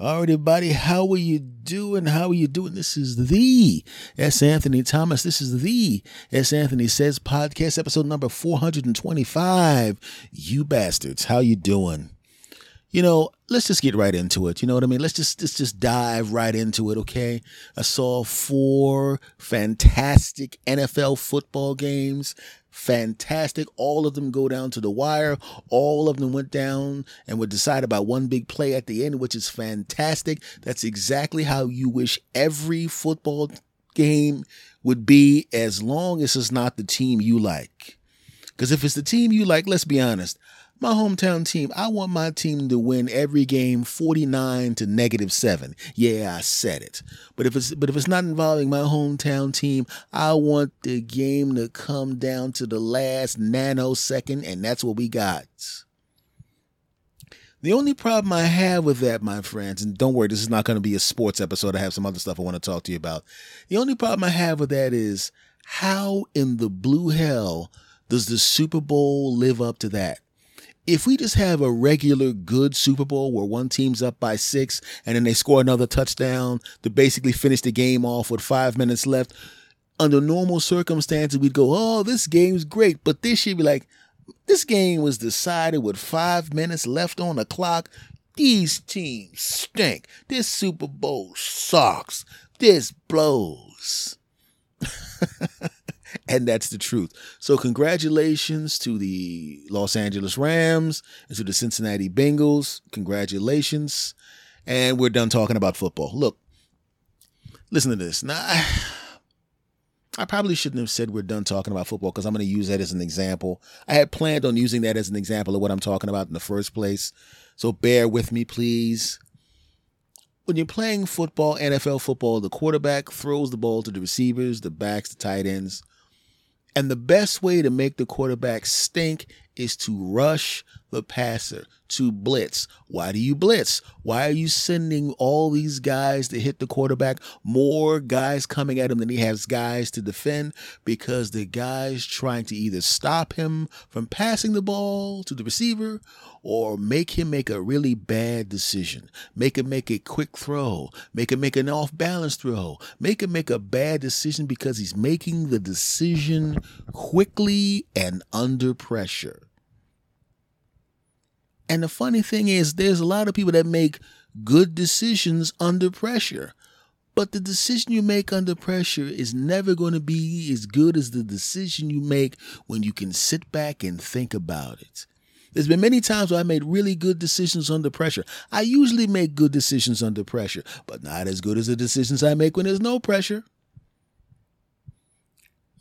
All right, everybody, how are you doing? How are you doing? This is the S. Anthony Thomas. This is the S. Anthony Says podcast, episode number 425. You bastards, how you doing? You know, let's just get right into it. You know what I mean? Let's just let's just dive right into it, okay? I saw four fantastic NFL football games fantastic. All of them go down to the wire. All of them went down and were decided by one big play at the end, which is fantastic. That's exactly how you wish every football game would be as long as it's not the team you like. Because if it's the team you like, let's be honest, my hometown team, I want my team to win every game 49 to negative 7. Yeah, I said it. But if it's but if it's not involving my hometown team, I want the game to come down to the last nanosecond and that's what we got. The only problem I have with that, my friends, and don't worry, this is not going to be a sports episode. I have some other stuff I want to talk to you about. The only problem I have with that is how in the blue hell does the Super Bowl live up to that? If we just have a regular good Super Bowl where one team's up by six and then they score another touchdown to basically finish the game off with five minutes left, under normal circumstances, we'd go, oh, this game's great. But this year, be like, this game was decided with five minutes left on the clock. These teams stink. This Super Bowl sucks. This blows. and that's the truth. So, congratulations to the Los Angeles Rams and to the Cincinnati Bengals. Congratulations. And we're done talking about football. Look, listen to this. Now, I, I probably shouldn't have said we're done talking about football because I'm going to use that as an example. I had planned on using that as an example of what I'm talking about in the first place. So, bear with me, please when you're playing football, NFL football, the quarterback throws the ball to the receivers, the backs, the tight ends. And the best way to make the quarterback stink is to rush the passer, to blitz. Why do you blitz? Why are you sending all these guys to hit the quarterback? More guys coming at him than he has guys to defend because the guys trying to either stop him from passing the ball to the receiver or make him make a really bad decision. Make him make a quick throw. Make him make an off balance throw. Make him make a bad decision because he's making the decision quickly and under pressure. And the funny thing is, there's a lot of people that make good decisions under pressure. But the decision you make under pressure is never going to be as good as the decision you make when you can sit back and think about it. There's been many times where I made really good decisions under pressure. I usually make good decisions under pressure, but not as good as the decisions I make when there's no pressure.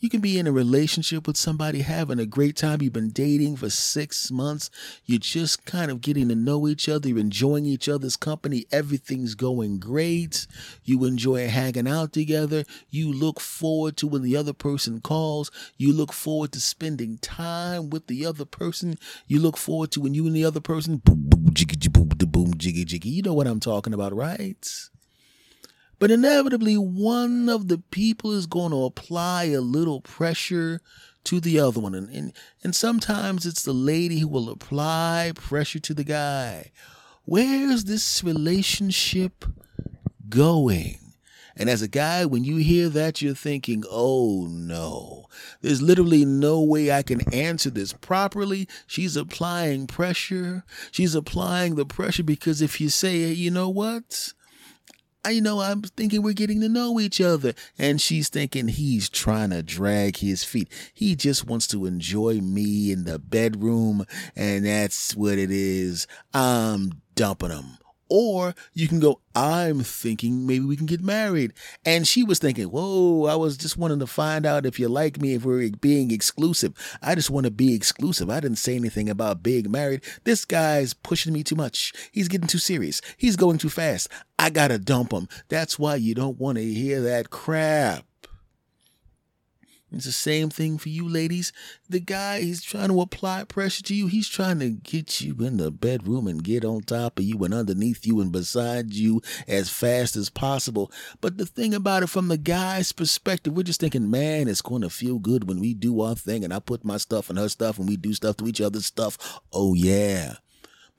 You can be in a relationship with somebody, having a great time. You've been dating for six months. You're just kind of getting to know each other. You're enjoying each other's company. Everything's going great. You enjoy hanging out together. You look forward to when the other person calls. You look forward to spending time with the other person. You look forward to when you and the other person boom, boom, jiggy, boom, boom, jiggy, jiggy. You know what I'm talking about, right? But inevitably, one of the people is going to apply a little pressure to the other one. And, and, and sometimes it's the lady who will apply pressure to the guy. Where's this relationship going? And as a guy, when you hear that, you're thinking, oh no, there's literally no way I can answer this properly. She's applying pressure. She's applying the pressure because if you say, hey, you know what? I know I'm thinking we're getting to know each other. And she's thinking he's trying to drag his feet. He just wants to enjoy me in the bedroom. And that's what it is. I'm dumping him. Or you can go, I'm thinking maybe we can get married. And she was thinking, whoa, I was just wanting to find out if you like me, if we're being exclusive. I just want to be exclusive. I didn't say anything about being married. This guy's pushing me too much. He's getting too serious. He's going too fast. I got to dump him. That's why you don't want to hear that crap. It's the same thing for you ladies. The guy, he's trying to apply pressure to you. He's trying to get you in the bedroom and get on top of you and underneath you and beside you as fast as possible. But the thing about it, from the guy's perspective, we're just thinking, man, it's going to feel good when we do our thing and I put my stuff and her stuff and we do stuff to each other's stuff. Oh, yeah.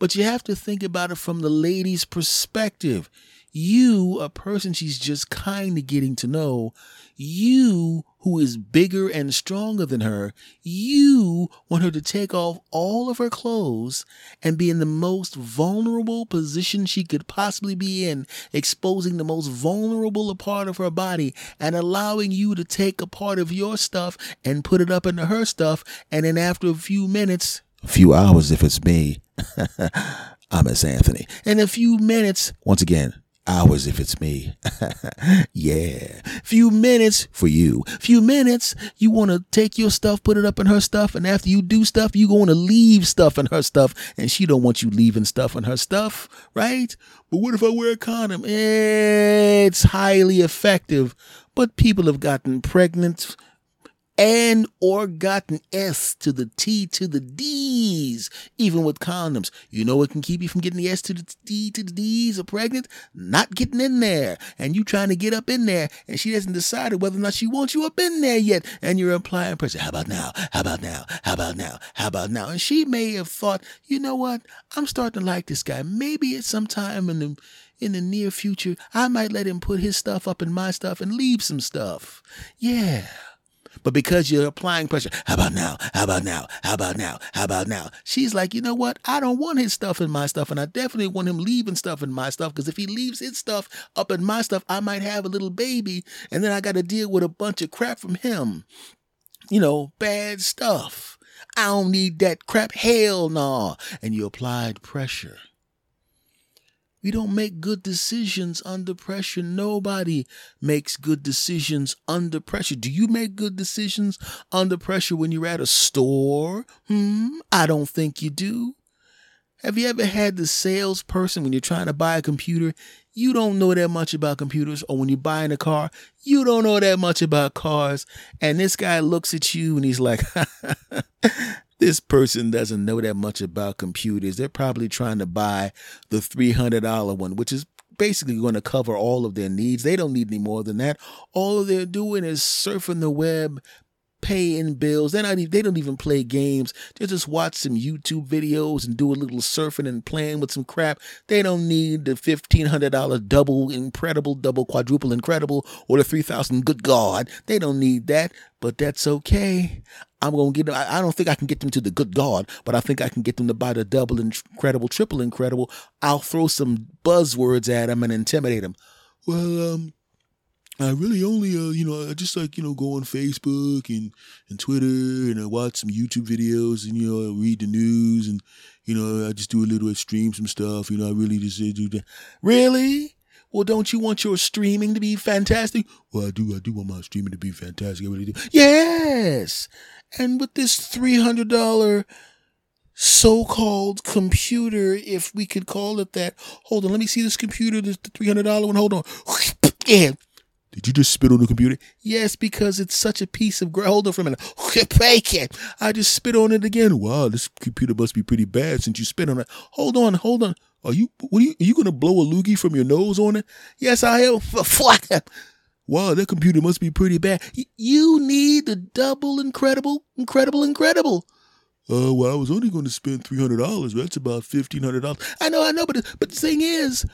But you have to think about it from the lady's perspective. You, a person she's just kind of getting to know, you who is bigger and stronger than her, you want her to take off all of her clothes and be in the most vulnerable position she could possibly be in, exposing the most vulnerable part of her body and allowing you to take a part of your stuff and put it up into her stuff. And then after a few minutes, a few hours if it's me, I'm Miss Anthony. In a few minutes, once again, hours if it's me. yeah. Few minutes for you. Few minutes, you want to take your stuff, put it up in her stuff, and after you do stuff, you going to leave stuff in her stuff, and she don't want you leaving stuff in her stuff, right? But what if I wear a condom? Eh, it's highly effective, but people have gotten pregnant and or gotten S to the T to the D's, even with condoms. You know what can keep you from getting the S to the D to the D's or pregnant? Not getting in there. And you trying to get up in there, and she hasn't decided whether or not she wants you up in there yet. And you're implying pressure. How about now? How about now? How about now? How about now? And she may have thought, you know what? I'm starting to like this guy. Maybe at some time in the in the near future, I might let him put his stuff up in my stuff and leave some stuff. Yeah. But because you're applying pressure, how about now? How about now? How about now? How about now? She's like, you know what? I don't want his stuff in my stuff, and I definitely want him leaving stuff in my stuff because if he leaves his stuff up in my stuff, I might have a little baby, and then I got to deal with a bunch of crap from him. You know, bad stuff. I don't need that crap. Hell no. Nah. And you applied pressure. We don't make good decisions under pressure. Nobody makes good decisions under pressure. Do you make good decisions under pressure when you're at a store? Hmm, I don't think you do. Have you ever had the salesperson when you're trying to buy a computer? You don't know that much about computers, or when you're buying a car, you don't know that much about cars. And this guy looks at you and he's like, this person doesn't know that much about computers. They're probably trying to buy the $300 one, which is basically going to cover all of their needs. They don't need any more than that. All they're doing is surfing the web, paying bills. They're not even, they don't even play games. They just watch some YouTube videos and do a little surfing and playing with some crap. They don't need the fifteen hundred dollar double incredible, double quadruple incredible, or the three thousand good God. They don't need that, but that's okay. I'm gonna get them. I don't think I can get them to the good God, but I think I can get them to buy the double incredible, triple incredible. I'll throw some buzzwords at them and intimidate them. Well, um, I really only, uh, you know, I just like, you know, go on Facebook and, and Twitter and I watch some YouTube videos and, you know, I read the news and, you know, I just do a little, stream some stuff. You know, I really just do that. Really? Well, don't you want your streaming to be fantastic? Well, I do. I do want my streaming to be fantastic. I really do. Yes. And with this $300 so-called computer, if we could call it that. Hold on. Let me see this computer, this $300 one. Hold on. Yeah. Did you just spit on the computer? Yes, because it's such a piece of Hold on for a minute. I just spit on it again. Wow, this computer must be pretty bad since you spit on it. Hold on, hold on. Are you what are you, are you gonna blow a loogie from your nose on it? Yes, I am. wow, that computer must be pretty bad. You need the double incredible, incredible, incredible. Uh, well, I was only going to spend three hundred dollars. That's about fifteen hundred dollars. I know, I know, but but the thing is,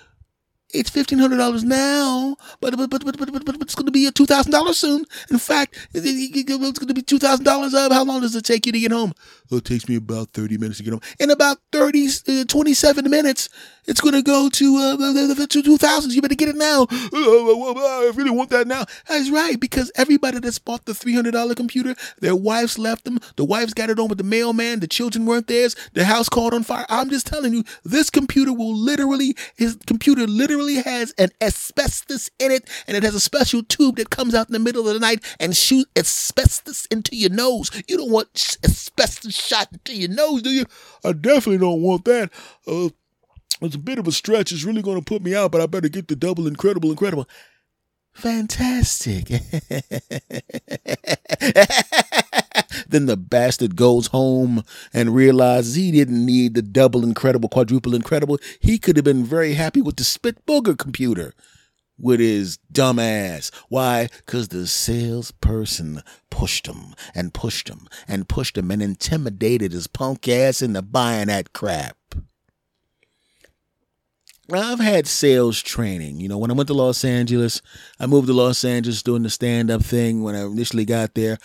it's fifteen hundred dollars now, but but but but but, but, it's going to be a two thousand dollars soon. In fact, it's going to be two thousand dollars. How long does it take you to get home? It takes me about thirty minutes to get home. In about 30, uh, 27 minutes, it's going to go to uh, the two thousands. You better get it now. I really want that now. That's right, because everybody that's bought the three hundred dollar computer, their wives left them. The wives got it on with the mailman. The children weren't theirs. The house caught on fire. I'm just telling you, this computer will literally, his computer literally literally has an asbestos in it, and it has a special tube that comes out in the middle of the night and shoot asbestos into your nose. You don't want asbestos shot into your nose, do you? I definitely don't want that. Uh, it's a bit of a stretch. It's really going to put me out, but I better get the double incredible, incredible. Fantastic. then the bastard goes home and realizes he didn't need the double incredible, quadruple incredible. He could have been very happy with the spit booger computer with his dumb ass. Why? Because the salesperson pushed him and pushed him and pushed him and intimidated his punk ass into buying that crap. I've had sales training. You know, when I went to Los Angeles, I moved to Los Angeles doing the stand up thing. When I initially got there,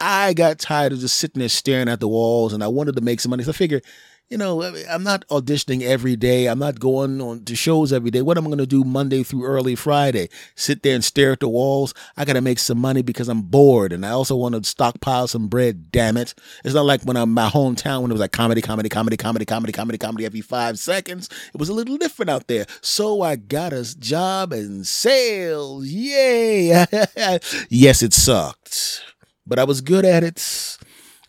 I got tired of just sitting there staring at the walls and I wanted to make some money. So I figured, you know, I'm not auditioning every day. I'm not going on to shows every day. What am I going to do Monday through early Friday? Sit there and stare at the walls? I got to make some money because I'm bored. And I also want to stockpile some bread, damn it. It's not like when I'm my hometown when it was like comedy, comedy, comedy, comedy, comedy, comedy, comedy every five seconds. It was a little different out there. So I got a job in sales. Yay. yes, it sucked, but I was good at it.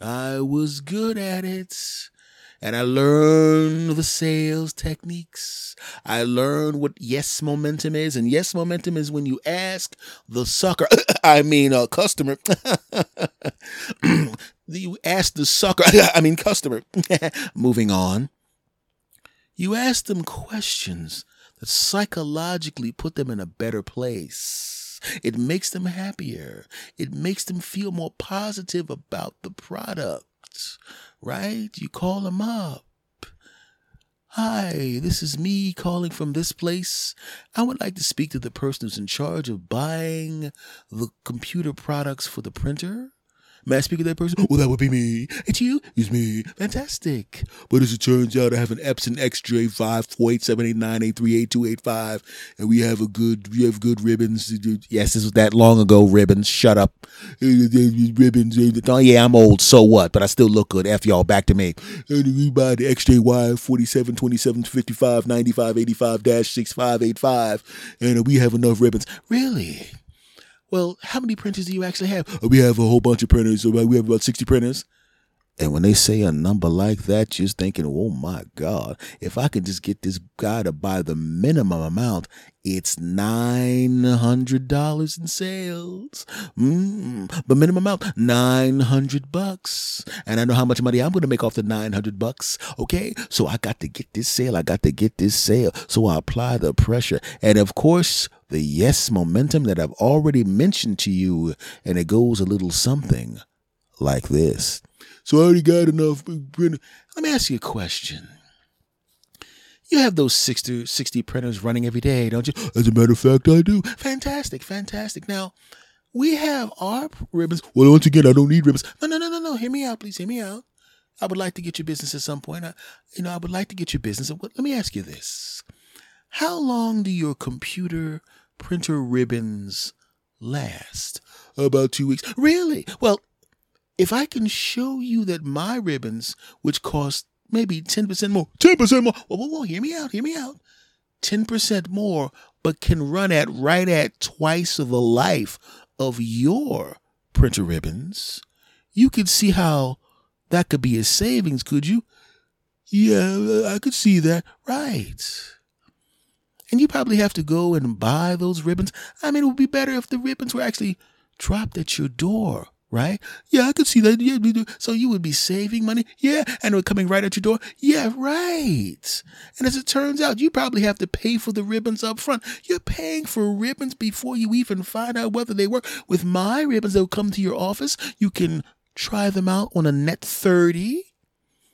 I was good at it and I learned the sales techniques. I learned what yes momentum is. And yes momentum is when you ask the sucker, I mean, a customer, you ask the sucker, I mean, customer, moving on. You ask them questions that psychologically put them in a better place. It makes them happier. It makes them feel more positive about the product right? You call them up. Hi, this is me calling from this place. I would like to speak to the person who's in charge of buying the computer products for the printer. May I speak to that person? Well, that would be me. It's you? It's me. Fantastic. But as it turns out, I have an Epson XJ5487898388285, and we have a good, we have good ribbons. Yes, this was that long ago, ribbons. Shut up. Ribbons. Oh, yeah, I'm old. So what? But I still look good. F y'all, back to me. And we buy the XJ4727559585-6585, and we have enough ribbons. Really? Well, how many printers do you actually have? Oh, we have a whole bunch of printers. So we have about 60 printers. And when they say a number like that, you're thinking, oh my God, if I could just get this guy to buy the minimum amount, it's $900 in sales. Mm, the minimum amount, 900 bucks. And I know how much money I'm going to make off the 900 bucks. Okay. So I got to get this sale. I got to get this sale. So I apply the pressure. And of course, the yes momentum that I've already mentioned to you. And it goes a little something like this. So I already got enough. Let me ask you a question. You have those 60, 60 printers running every day, don't you? As a matter of fact, I do. Fantastic, fantastic. Now, we have our ribbons. Well, once again, I don't need ribbons. No, no, no, no, no. Hear me out, please. Hear me out. I would like to get your business at some point. I, you know, I would like to get your business. Let me ask you this. How long do your computer printer ribbons last? About two weeks. Really? Well, if I can show you that my ribbons, which cost maybe 10% more, 10% more, whoa, whoa, whoa, hear me out, hear me out. 10% more, but can run at right at twice the life of your printer ribbons, you could see how that could be a savings, could you? Yeah, I could see that. Right. And you probably have to go and buy those ribbons. I mean, it would be better if the ribbons were actually dropped at your door right? Yeah, I could see that. Yeah, so you would be saving money. Yeah, and it would coming right at your door. Yeah, right. And as it turns out, you probably have to pay for the ribbons up front. You're paying for ribbons before you even find out whether they work. With my ribbons, they'll come to your office. You can try them out on a net 30,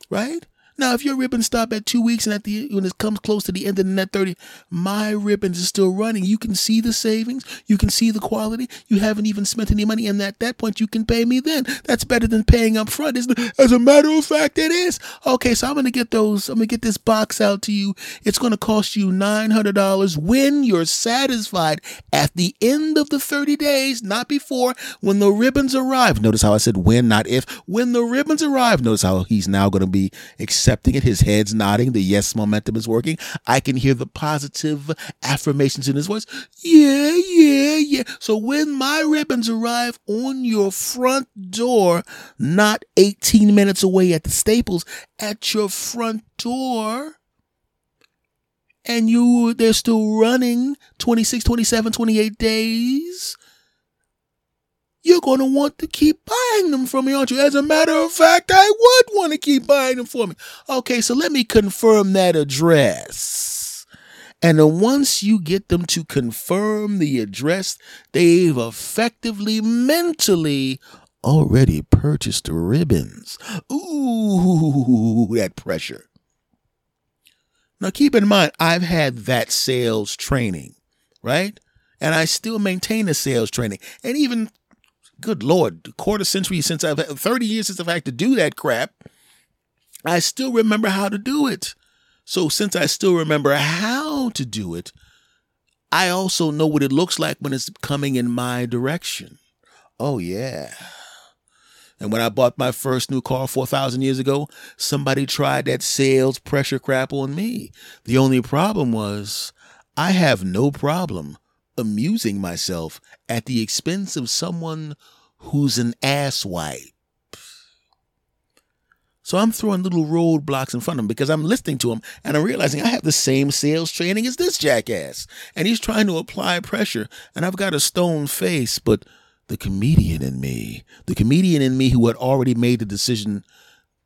right? Now, if your ribbons stop at two weeks and at the when it comes close to the end of the net 30, my ribbons is still running. You can see the savings, you can see the quality. You haven't even spent any money, and at that point, you can pay me then. That's better than paying up front? As a matter of fact, it is. Okay, so I'm gonna get those, I'm gonna get this box out to you. It's gonna cost you $900 when you're satisfied at the end of the 30 days, not before, when the ribbons arrive. Notice how I said when, not if. When the ribbons arrive, notice how he's now gonna be accepting it. His head's nodding. The yes momentum is working. I can hear the positive affirmations in his voice. Yeah, yeah, yeah. So when my ribbons arrive on your front door, not 18 minutes away at the Staples, at your front door, and you they're still running 26 27 28 days you're going to want to keep buying them from me, aren't you? As a matter of fact, I would want to keep buying them for me. Okay, so let me confirm that address. And then once you get them to confirm the address, they've effectively mentally already purchased ribbons. Ooh, that pressure. Now, keep in mind, I've had that sales training, right? And I still maintain the sales training. And even, good Lord, quarter century since I've had, 30 years since I've had to do that crap, I still remember how to do it. So, since I still remember how to do it, I also know what it looks like when it's coming in my direction. Oh, yeah. And when I bought my first new car 4,000 years ago, somebody tried that sales pressure crap on me. The only problem was I have no problem amusing myself at the expense of someone who's an asswipe. So I'm throwing little roadblocks in front of him because I'm listening to him and I'm realizing I have the same sales training as this jackass. And he's trying to apply pressure and I've got a stone face, but the comedian in me, the comedian in me who had already made the decision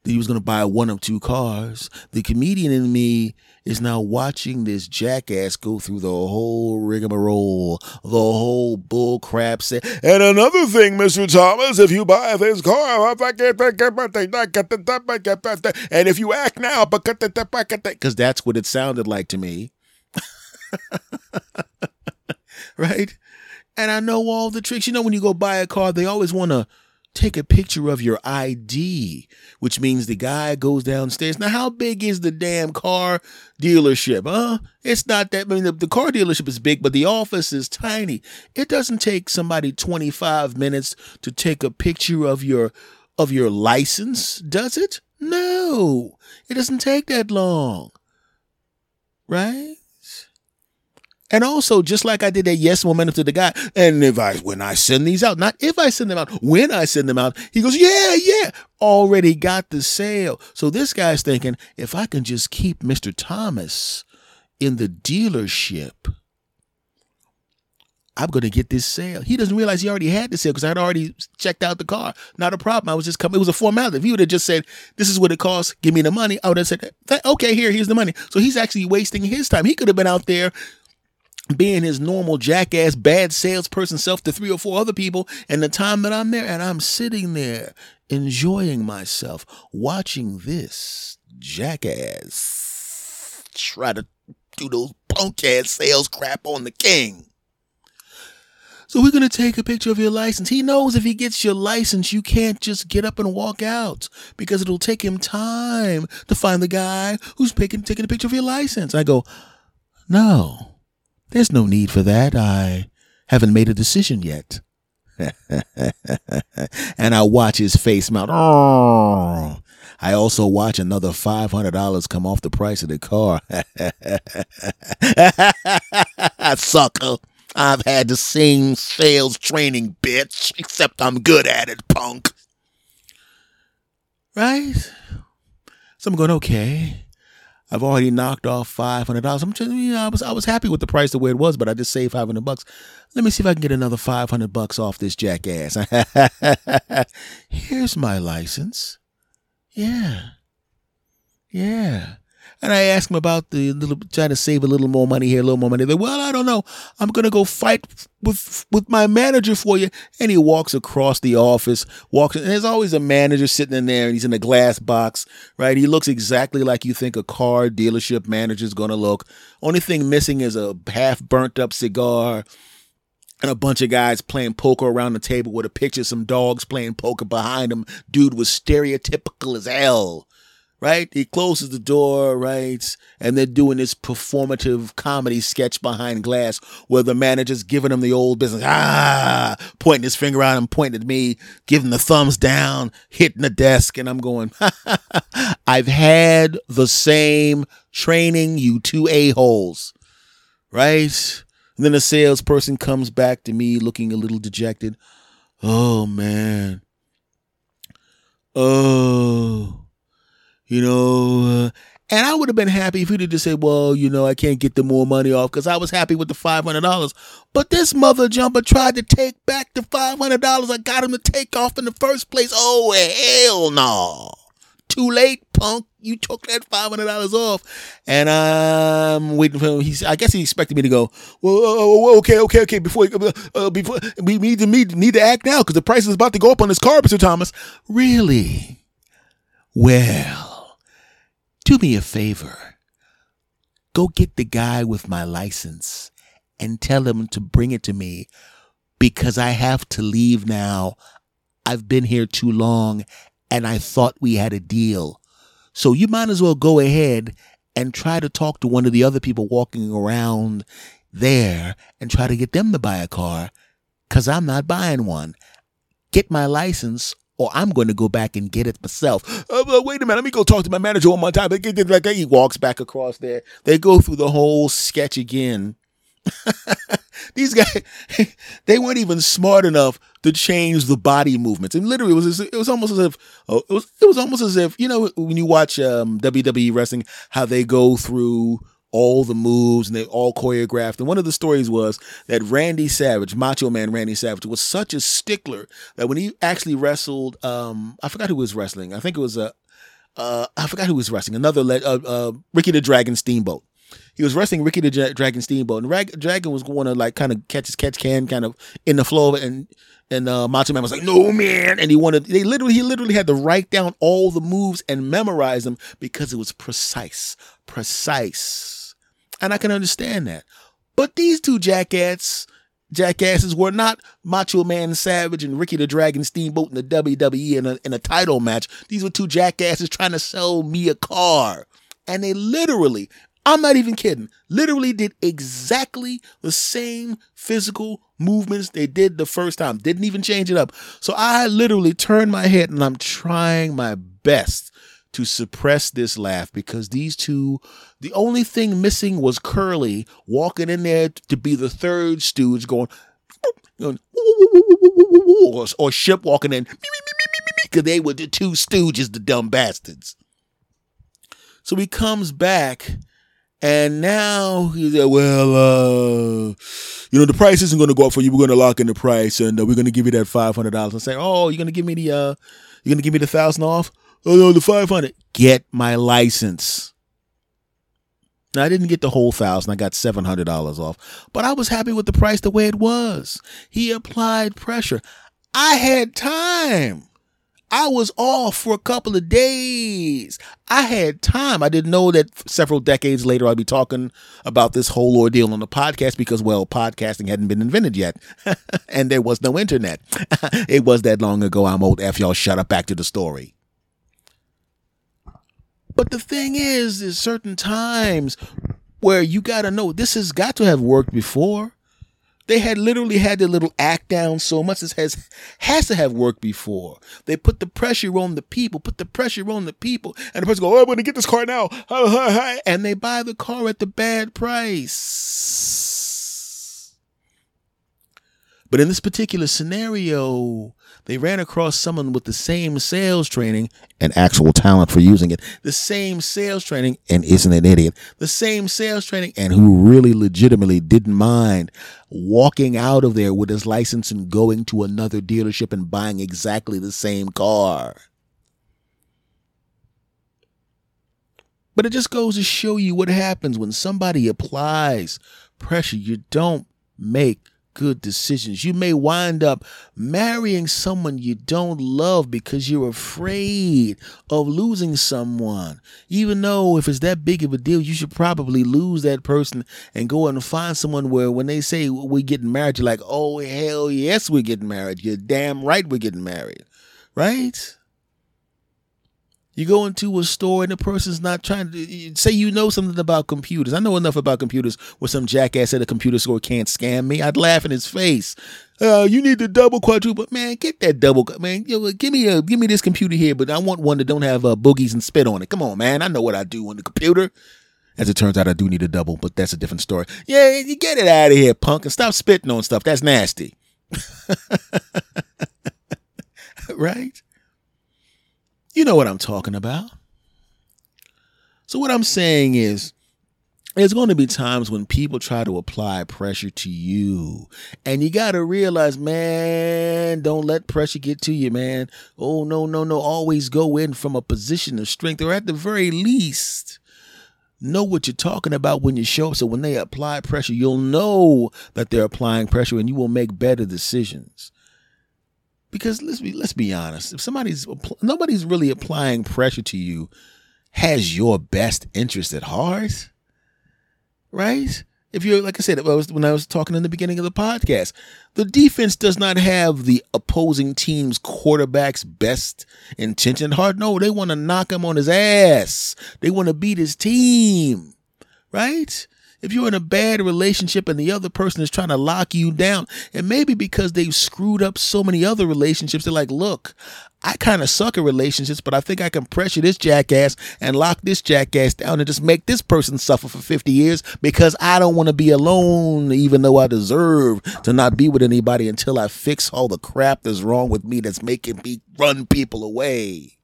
that he was going to buy one of two cars, the comedian in me is now watching this jackass go through the whole rigmarole, the whole bull crap. Say, and another thing, Mr. Thomas, if you buy this car, and if you act now, because that's what it sounded like to me. right? And I know all the tricks. You know, when you go buy a car, they always want to take a picture of your ID, which means the guy goes downstairs. Now, how big is the damn car dealership? Huh? It's not that. I mean, the, the car dealership is big, but the office is tiny. It doesn't take somebody 25 minutes to take a picture of your of your license, does it? No, it doesn't take that long. Right? And also, just like I did that yes momentum to the guy, and if I when I send these out, not if I send them out, when I send them out, he goes, Yeah, yeah, already got the sale. So this guy's thinking, if I can just keep Mr. Thomas in the dealership, I'm to get this sale. He doesn't realize he already had the sale because I'd already checked out the car. Not a problem. I was just coming. It was a formality. If he would have just said, "This is what it costs. Give me the money," I would have said, "Okay, here, here's the money." So he's actually wasting his time. He could have been out there being his normal jackass bad salesperson self to three or four other people and the time that I'm there and I'm sitting there enjoying myself watching this jackass try to do those punk ass sales crap on the king. So we're going to take a picture of your license. He knows if he gets your license, you can't just get up and walk out because it'll take him time to find the guy who's picking, taking a picture of your license. I go, no, there's no need for that. I haven't made a decision yet. and I watch his face mount. I also watch another $500 come off the price of the car. Sucker. I've had the same sales training, bitch, except I'm good at it, punk. Right? So I'm going, okay. I've already knocked off five hundred dollars. I'm just, you I was I was happy with the price the way it was, but I just saved five hundred bucks. Let me see if I can get another five hundred bucks off this jackass. Here's my license. Yeah, yeah. And I asked him about the little trying to save a little more money here, a little more money there. Well, I don't know. I'm gonna go fight with with my manager for you. And he walks across the office, walks, and there's always a manager sitting in there, and he's in a glass box, right? He looks exactly like you think a car dealership manager is gonna look. Only thing missing is a half burnt up cigar and a bunch of guys playing poker around the table with a picture of some dogs playing poker behind him. Dude was stereotypical as hell right? He closes the door, right? And they're doing this performative comedy sketch behind glass where the manager's giving him the old business, ah, pointing his finger at him, pointing at me, giving the thumbs down, hitting the desk. And I'm going, I've had the same training, you two a-holes, right? And then the salesperson comes back to me looking a little dejected. Oh, man. Oh you know. Uh, and I would have been happy if he'd have just said, well, you know, I can't get the more money off because I was happy with the $500. But this mother jumper tried to take back the $500 I got him to take off in the first place. Oh, hell no. Too late, punk. You took that $500 off. And I'm waiting for him. He's, I guess he expected me to go, well, uh, uh okay, okay, okay. Before, uh, before we need to, need, need to act now because the price is about to go up on this car, Mr. Thomas. Really? Well, do me a favor. go get the guy with my license and tell him to bring it to me because I have to leave now. I've been here too long and I thought we had a deal. So you might as well go ahead and try to talk to one of the other people walking around there and try to get them to buy a car because I'm not buying one. Get my license or I'm going to go back and get it myself. Uh, wait a minute, let me go talk to my manager one more time. They get like he walks back across there. They go through the whole sketch again. These guys, they weren't even smart enough to change the body movements. And literally, it was it was almost as if oh, it was it was almost as if you know when you watch um, WWE wrestling, how they go through all the moves and they all choreographed. And one of the stories was that Randy Savage, Macho Man Randy Savage, was such a stickler that when he actually wrestled, um, I forgot who was wrestling. I think it was a, uh, I forgot who was wrestling. Another, le- uh, uh, Ricky the Dragon Steamboat. He was wrestling Ricky the Dragon Steamboat, and Rag- Dragon was going to like kind of catch his catch can kind of in the flow of it, and and uh, Macho Man was like, "No, man!" And he wanted they literally he literally had to write down all the moves and memorize them because it was precise, precise and I can understand that. But these two jackasses, jackasses were not Macho Man Savage and Ricky the Dragon Steamboat in the WWE in a, in a title match. These were two jackasses trying to sell me a car. And they literally, I'm not even kidding, literally did exactly the same physical movements they did the first time. Didn't even change it up. So I literally turned my head and I'm trying my best to suppress this laugh because these two, the only thing missing was Curly walking in there to be the third stooge going, or, or Shemp walking in because they were the two stooges, the dumb bastards. So he comes back and now he's like, well, uh, you know, the price isn't going to go up for you. We're going to lock in the price and uh, we're going to give you that $500. And say, oh, you're going to give me the, uh, you're going to give me the thousand off? Oh no, the 500. Get my license. Now, I didn't get the whole thousand. I got $700 off, but I was happy with the price the way it was. He applied pressure. I had time. I was off for a couple of days. I had time. I didn't know that several decades later I'd be talking about this whole ordeal on the podcast because, well, podcasting hadn't been invented yet and there was no internet. it was that long ago. I'm old F. Y'all shut up. Back to the story. But the thing is, there's certain times where you got to know this has got to have worked before. They had literally had their little act down so much as has has to have worked before. They put the pressure on the people, put the pressure on the people, and the person go, "Oh, I'm going to get this car now," and they buy the car at the bad price. But in this particular scenario, they ran across someone with the same sales training and actual talent for using it, the same sales training and isn't an idiot, the same sales training and who really legitimately didn't mind walking out of there with his license and going to another dealership and buying exactly the same car. But it just goes to show you what happens when somebody applies pressure. You don't make good decisions. You may wind up marrying someone you don't love because you're afraid of losing someone. Even though if it's that big of a deal, you should probably lose that person and go and find someone where when they say we're getting married, you're like, oh, hell yes, we're getting married. You're damn right we're getting married. Right? You go into a store and the person's not trying to say you know something about computers. I know enough about computers where some jackass at a computer store can't scam me. I'd laugh in his face. Uh, you need the double quadruple, man. Get that double, man. Yo, give me a give me this computer here, but I want one that don't have uh, boogies and spit on it. Come on, man. I know what I do on the computer. As it turns out, I do need a double, but that's a different story. Yeah, you get it out of here, punk, and stop spitting on stuff. That's nasty. right? You know what I'm talking about. So, what I'm saying is, there's going to be times when people try to apply pressure to you. And you got to realize, man, don't let pressure get to you, man. Oh, no, no, no. Always go in from a position of strength, or at the very least, know what you're talking about when you show up. So when they apply pressure, you'll know that they're applying pressure and you will make better decisions because let's be let's be honest if somebody's nobody's really applying pressure to you has your best interest at heart right? If you're, like I said, when I was talking in the beginning of the podcast, the defense does not have the opposing team's quarterback's best intention at heart. No, they want to knock him on his ass. They want to beat his team, right? If you're in a bad relationship and the other person is trying to lock you down, and maybe because they've screwed up so many other relationships, they're like, look, I kind of suck at relationships, but I think I can pressure this jackass and lock this jackass down and just make this person suffer for 50 years because I don't want to be alone, even though I deserve to not be with anybody until I fix all the crap that's wrong with me that's making me run people away.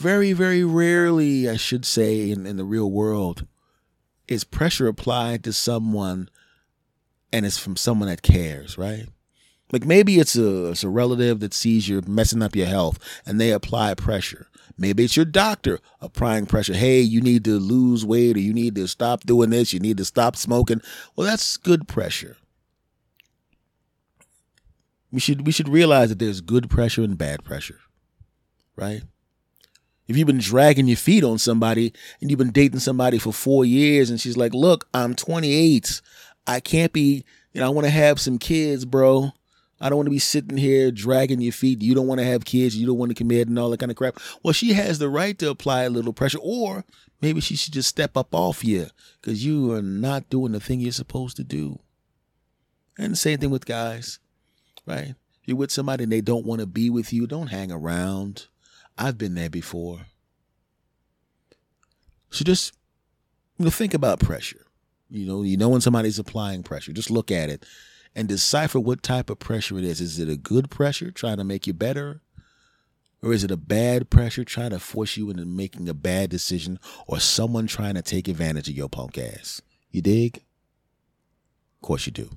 Very, very rarely, I should say, in, in the real world, is pressure applied to someone and it's from someone that cares, right? Like maybe it's a, it's a relative that sees you're messing up your health and they apply pressure. Maybe it's your doctor applying pressure. Hey, you need to lose weight or you need to stop doing this. You need to stop smoking. Well, that's good pressure. We should we should realize that there's good pressure and bad pressure, right? If you've been dragging your feet on somebody and you've been dating somebody for four years and she's like, look, I'm 28. I can't be, you know, I want to have some kids, bro. I don't want to be sitting here dragging your feet. You don't want to have kids. You don't want to commit and all that kind of crap. Well, she has the right to apply a little pressure, or maybe she should just step up off you because you are not doing the thing you're supposed to do. And the same thing with guys, right? You're with somebody and they don't want to be with you. Don't hang around. I've been there before. So just you know, think about pressure. You know, you know when somebody's applying pressure. Just look at it and decipher what type of pressure it is. Is it a good pressure trying to make you better? Or is it a bad pressure trying to force you into making a bad decision or someone trying to take advantage of your punk ass? You dig? Of course you do.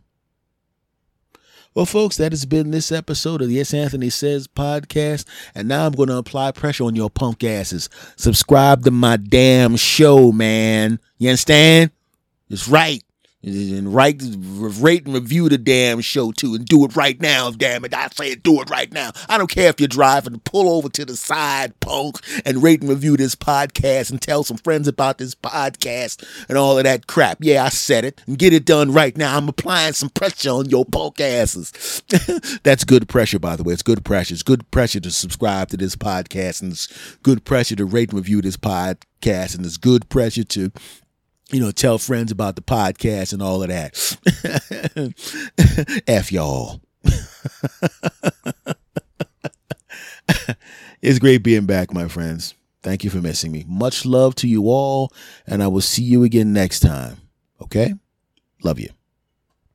Well, folks, that has been this episode of the S. Anthony Says podcast. And now I'm going to apply pressure on your punk asses. Subscribe to my damn show, man. You understand? It's right and rate and review the damn show too, and do it right now. Damn it, I say it, do it right now. I don't care if you're driving. Pull over to the side, punk, and rate and review this podcast, and tell some friends about this podcast and all of that crap. Yeah, I said it, and get it done right now. I'm applying some pressure on your punk asses. That's good pressure, by the way. It's good pressure. It's good pressure to subscribe to this podcast, and it's good pressure to rate and review this podcast, and it's good pressure to you know, tell friends about the podcast and all of that. F y'all. it's great being back, my friends. Thank you for missing me. Much love to you all, and I will see you again next time. Okay? Love you.